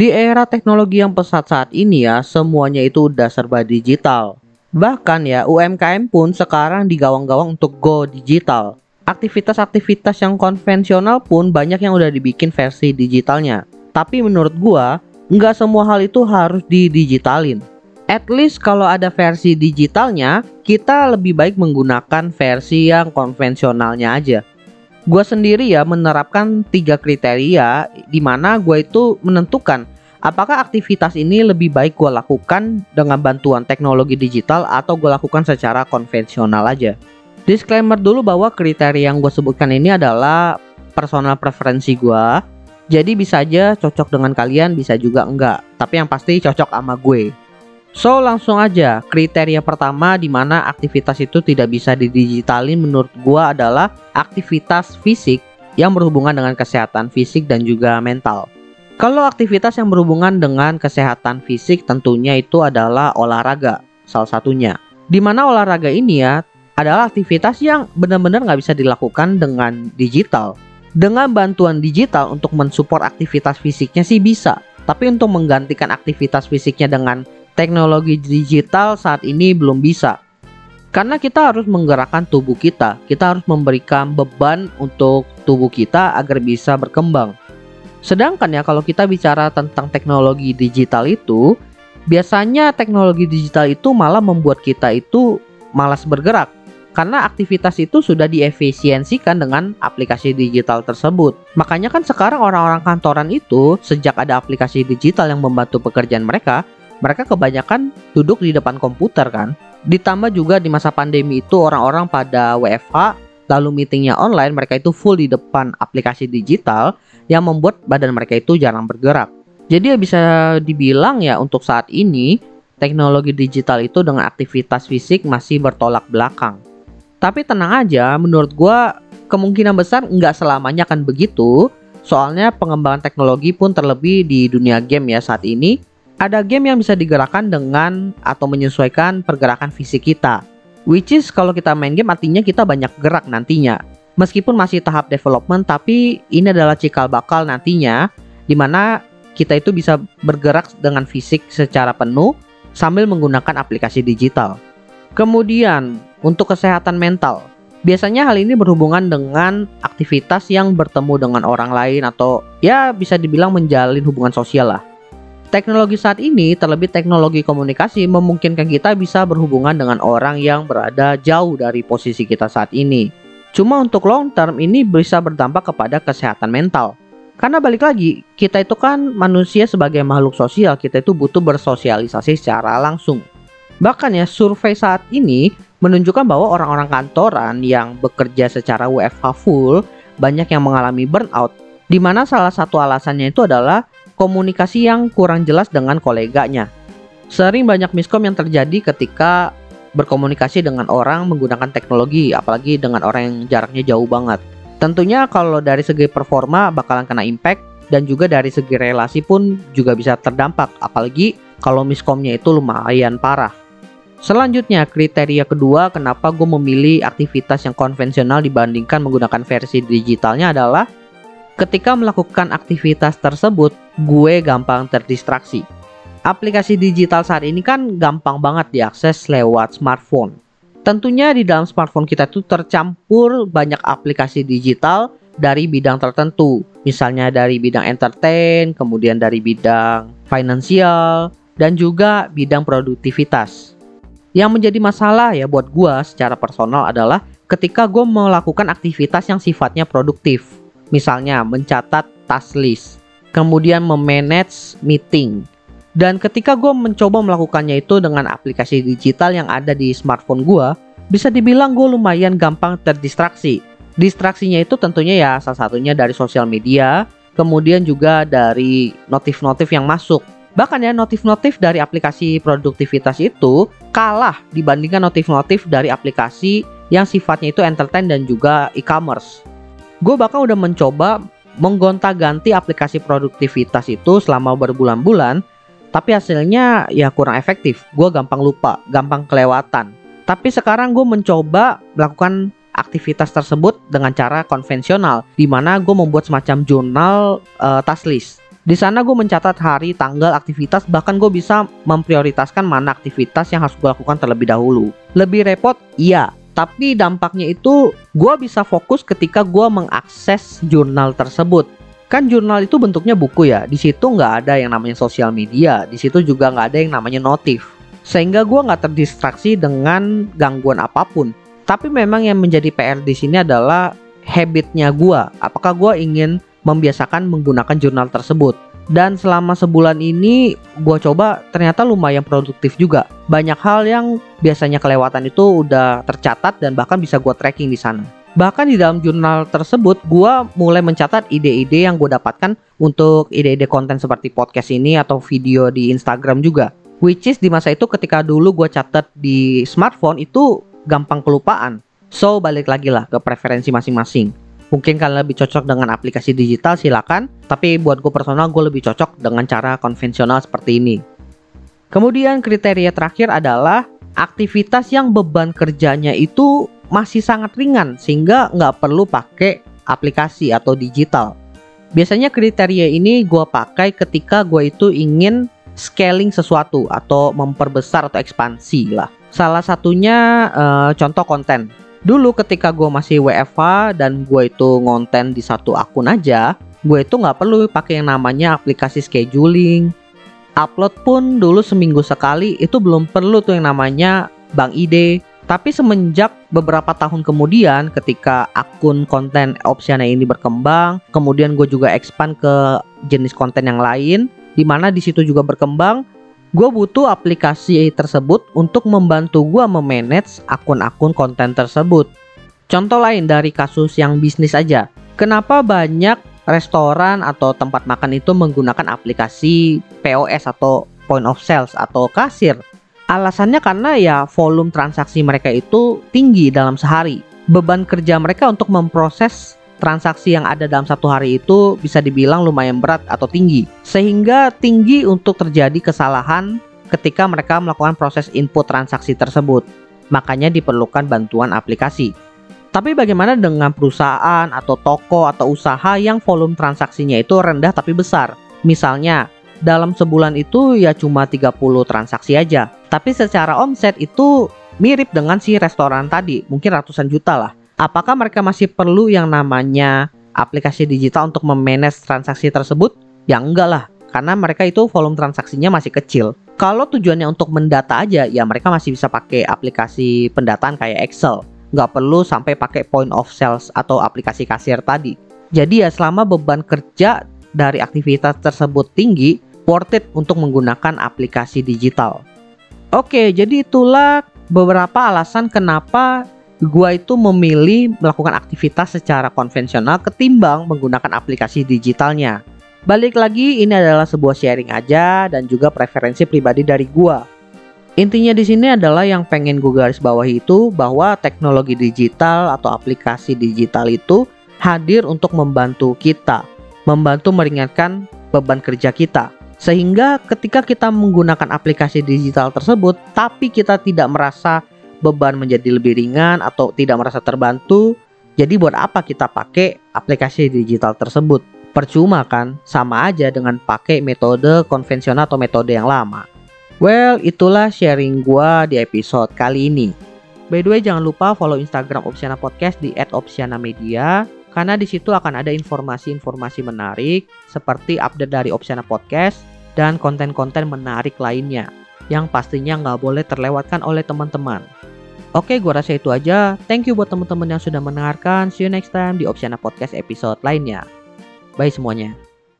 Di era teknologi yang pesat saat ini ya, semuanya itu udah serba digital. Bahkan ya, UMKM pun sekarang digawang-gawang untuk go digital. Aktivitas-aktivitas yang konvensional pun banyak yang udah dibikin versi digitalnya. Tapi menurut gua, nggak semua hal itu harus didigitalin. At least kalau ada versi digitalnya, kita lebih baik menggunakan versi yang konvensionalnya aja. Gue sendiri ya menerapkan tiga kriteria di mana gue itu menentukan apakah aktivitas ini lebih baik gue lakukan dengan bantuan teknologi digital atau gue lakukan secara konvensional aja. Disclaimer dulu bahwa kriteria yang gue sebutkan ini adalah personal preferensi gue. Jadi bisa aja cocok dengan kalian, bisa juga enggak. Tapi yang pasti cocok sama gue. So langsung aja kriteria pertama di mana aktivitas itu tidak bisa didigitalin menurut gua adalah aktivitas fisik yang berhubungan dengan kesehatan fisik dan juga mental. Kalau aktivitas yang berhubungan dengan kesehatan fisik tentunya itu adalah olahraga salah satunya. Di mana olahraga ini ya adalah aktivitas yang benar-benar nggak bisa dilakukan dengan digital. Dengan bantuan digital untuk mensupport aktivitas fisiknya sih bisa, tapi untuk menggantikan aktivitas fisiknya dengan teknologi digital saat ini belum bisa. Karena kita harus menggerakkan tubuh kita, kita harus memberikan beban untuk tubuh kita agar bisa berkembang. Sedangkan ya kalau kita bicara tentang teknologi digital itu, biasanya teknologi digital itu malah membuat kita itu malas bergerak karena aktivitas itu sudah diefisiensikan dengan aplikasi digital tersebut. Makanya kan sekarang orang-orang kantoran itu sejak ada aplikasi digital yang membantu pekerjaan mereka, mereka kebanyakan duduk di depan komputer kan. Ditambah juga di masa pandemi itu orang-orang pada WFH lalu meetingnya online mereka itu full di depan aplikasi digital yang membuat badan mereka itu jarang bergerak. Jadi ya bisa dibilang ya untuk saat ini teknologi digital itu dengan aktivitas fisik masih bertolak belakang. Tapi tenang aja, menurut gue kemungkinan besar nggak selamanya akan begitu. Soalnya pengembangan teknologi pun terlebih di dunia game ya saat ini ada game yang bisa digerakkan dengan atau menyesuaikan pergerakan fisik kita. Which is kalau kita main game artinya kita banyak gerak nantinya. Meskipun masih tahap development tapi ini adalah cikal bakal nantinya di mana kita itu bisa bergerak dengan fisik secara penuh sambil menggunakan aplikasi digital. Kemudian untuk kesehatan mental, biasanya hal ini berhubungan dengan aktivitas yang bertemu dengan orang lain atau ya bisa dibilang menjalin hubungan sosial lah. Teknologi saat ini, terlebih teknologi komunikasi, memungkinkan kita bisa berhubungan dengan orang yang berada jauh dari posisi kita saat ini. Cuma untuk long term ini bisa berdampak kepada kesehatan mental. Karena balik lagi, kita itu kan manusia sebagai makhluk sosial, kita itu butuh bersosialisasi secara langsung. Bahkan ya, survei saat ini menunjukkan bahwa orang-orang kantoran yang bekerja secara WFH full banyak yang mengalami burnout, di mana salah satu alasannya itu adalah komunikasi yang kurang jelas dengan koleganya. Sering banyak miskom yang terjadi ketika berkomunikasi dengan orang menggunakan teknologi, apalagi dengan orang yang jaraknya jauh banget. Tentunya kalau dari segi performa bakalan kena impact dan juga dari segi relasi pun juga bisa terdampak, apalagi kalau miskomnya itu lumayan parah. Selanjutnya, kriteria kedua kenapa gue memilih aktivitas yang konvensional dibandingkan menggunakan versi digitalnya adalah ketika melakukan aktivitas tersebut, gue gampang terdistraksi. Aplikasi digital saat ini kan gampang banget diakses lewat smartphone. Tentunya di dalam smartphone kita tuh tercampur banyak aplikasi digital dari bidang tertentu. Misalnya dari bidang entertain, kemudian dari bidang finansial, dan juga bidang produktivitas. Yang menjadi masalah ya buat gue secara personal adalah ketika gue melakukan aktivitas yang sifatnya produktif. Misalnya mencatat task list kemudian memanage meeting. Dan ketika gue mencoba melakukannya itu dengan aplikasi digital yang ada di smartphone gue, bisa dibilang gue lumayan gampang terdistraksi. Distraksinya itu tentunya ya salah satunya dari sosial media, kemudian juga dari notif-notif yang masuk. Bahkan ya notif-notif dari aplikasi produktivitas itu kalah dibandingkan notif-notif dari aplikasi yang sifatnya itu entertain dan juga e-commerce. Gue bahkan udah mencoba menggonta-ganti aplikasi produktivitas itu selama berbulan-bulan, tapi hasilnya ya kurang efektif. Gue gampang lupa, gampang kelewatan. Tapi sekarang gue mencoba melakukan aktivitas tersebut dengan cara konvensional, di mana gue membuat semacam jurnal uh, task list. Di sana gue mencatat hari, tanggal, aktivitas, bahkan gue bisa memprioritaskan mana aktivitas yang harus gue lakukan terlebih dahulu. Lebih repot? Iya, tapi dampaknya itu gue bisa fokus ketika gue mengakses jurnal tersebut. Kan jurnal itu bentuknya buku ya, di situ nggak ada yang namanya sosial media, di situ juga nggak ada yang namanya notif. Sehingga gue nggak terdistraksi dengan gangguan apa pun. Tapi memang yang menjadi PR di sini adalah habitnya gue. Apakah gue ingin membiasakan menggunakan jurnal tersebut. Dan selama sebulan ini gue coba ternyata lumayan produktif juga. Banyak hal yang biasanya kelewatan itu udah tercatat dan bahkan bisa gue tracking di sana. Bahkan di dalam jurnal tersebut gue mulai mencatat ide-ide yang gue dapatkan untuk ide-ide konten seperti podcast ini atau video di Instagram juga. Which is di masa itu ketika dulu gue catat di smartphone itu gampang kelupaan. So balik lagi lah ke preferensi masing-masing. Mungkin kalian lebih cocok dengan aplikasi digital silakan, tapi buat gue personal gue lebih cocok dengan cara konvensional seperti ini. Kemudian kriteria terakhir adalah aktivitas yang beban kerjanya itu masih sangat ringan sehingga nggak perlu pakai aplikasi atau digital. Biasanya kriteria ini gue pakai ketika gue itu ingin scaling sesuatu atau memperbesar atau ekspansi lah. Salah satunya uh, contoh konten. Dulu ketika gue masih WFA dan gue itu ngonten di satu akun aja, gue itu nggak perlu pakai yang namanya aplikasi scheduling. Upload pun dulu seminggu sekali itu belum perlu tuh yang namanya bank ide. Tapi semenjak beberapa tahun kemudian ketika akun konten Opsiana ini berkembang, kemudian gue juga expand ke jenis konten yang lain, di mana di situ juga berkembang, gue butuh aplikasi tersebut untuk membantu gue memanage akun-akun konten tersebut. Contoh lain dari kasus yang bisnis aja. Kenapa banyak restoran atau tempat makan itu menggunakan aplikasi POS atau point of sales atau kasir? Alasannya karena ya volume transaksi mereka itu tinggi dalam sehari. Beban kerja mereka untuk memproses transaksi yang ada dalam satu hari itu bisa dibilang lumayan berat atau tinggi, sehingga tinggi untuk terjadi kesalahan ketika mereka melakukan proses input transaksi tersebut. Makanya diperlukan bantuan aplikasi. Tapi bagaimana dengan perusahaan atau toko atau usaha yang volume transaksinya itu rendah tapi besar? Misalnya, dalam sebulan itu ya cuma 30 transaksi aja. Tapi secara omset itu mirip dengan si restoran tadi, mungkin ratusan juta lah apakah mereka masih perlu yang namanya aplikasi digital untuk memanage transaksi tersebut? Ya enggak lah, karena mereka itu volume transaksinya masih kecil. Kalau tujuannya untuk mendata aja, ya mereka masih bisa pakai aplikasi pendataan kayak Excel. Nggak perlu sampai pakai point of sales atau aplikasi kasir tadi. Jadi ya selama beban kerja dari aktivitas tersebut tinggi, worth it untuk menggunakan aplikasi digital. Oke, jadi itulah beberapa alasan kenapa gua itu memilih melakukan aktivitas secara konvensional ketimbang menggunakan aplikasi digitalnya. Balik lagi ini adalah sebuah sharing aja dan juga preferensi pribadi dari gua. Intinya di sini adalah yang pengen gue garis bawahi itu bahwa teknologi digital atau aplikasi digital itu hadir untuk membantu kita, membantu meringankan beban kerja kita. Sehingga ketika kita menggunakan aplikasi digital tersebut tapi kita tidak merasa beban menjadi lebih ringan atau tidak merasa terbantu. Jadi buat apa kita pakai aplikasi digital tersebut? Percuma kan? Sama aja dengan pakai metode konvensional atau metode yang lama. Well, itulah sharing gua di episode kali ini. By the way, jangan lupa follow Instagram Opsiana Podcast di @opsiana_media karena di situ akan ada informasi-informasi menarik seperti update dari Opsiana Podcast dan konten-konten menarik lainnya yang pastinya nggak boleh terlewatkan oleh teman-teman. Oke, gua rasa itu aja. Thank you buat teman-teman yang sudah mendengarkan. See you next time di Opsiana Podcast episode lainnya. Bye semuanya.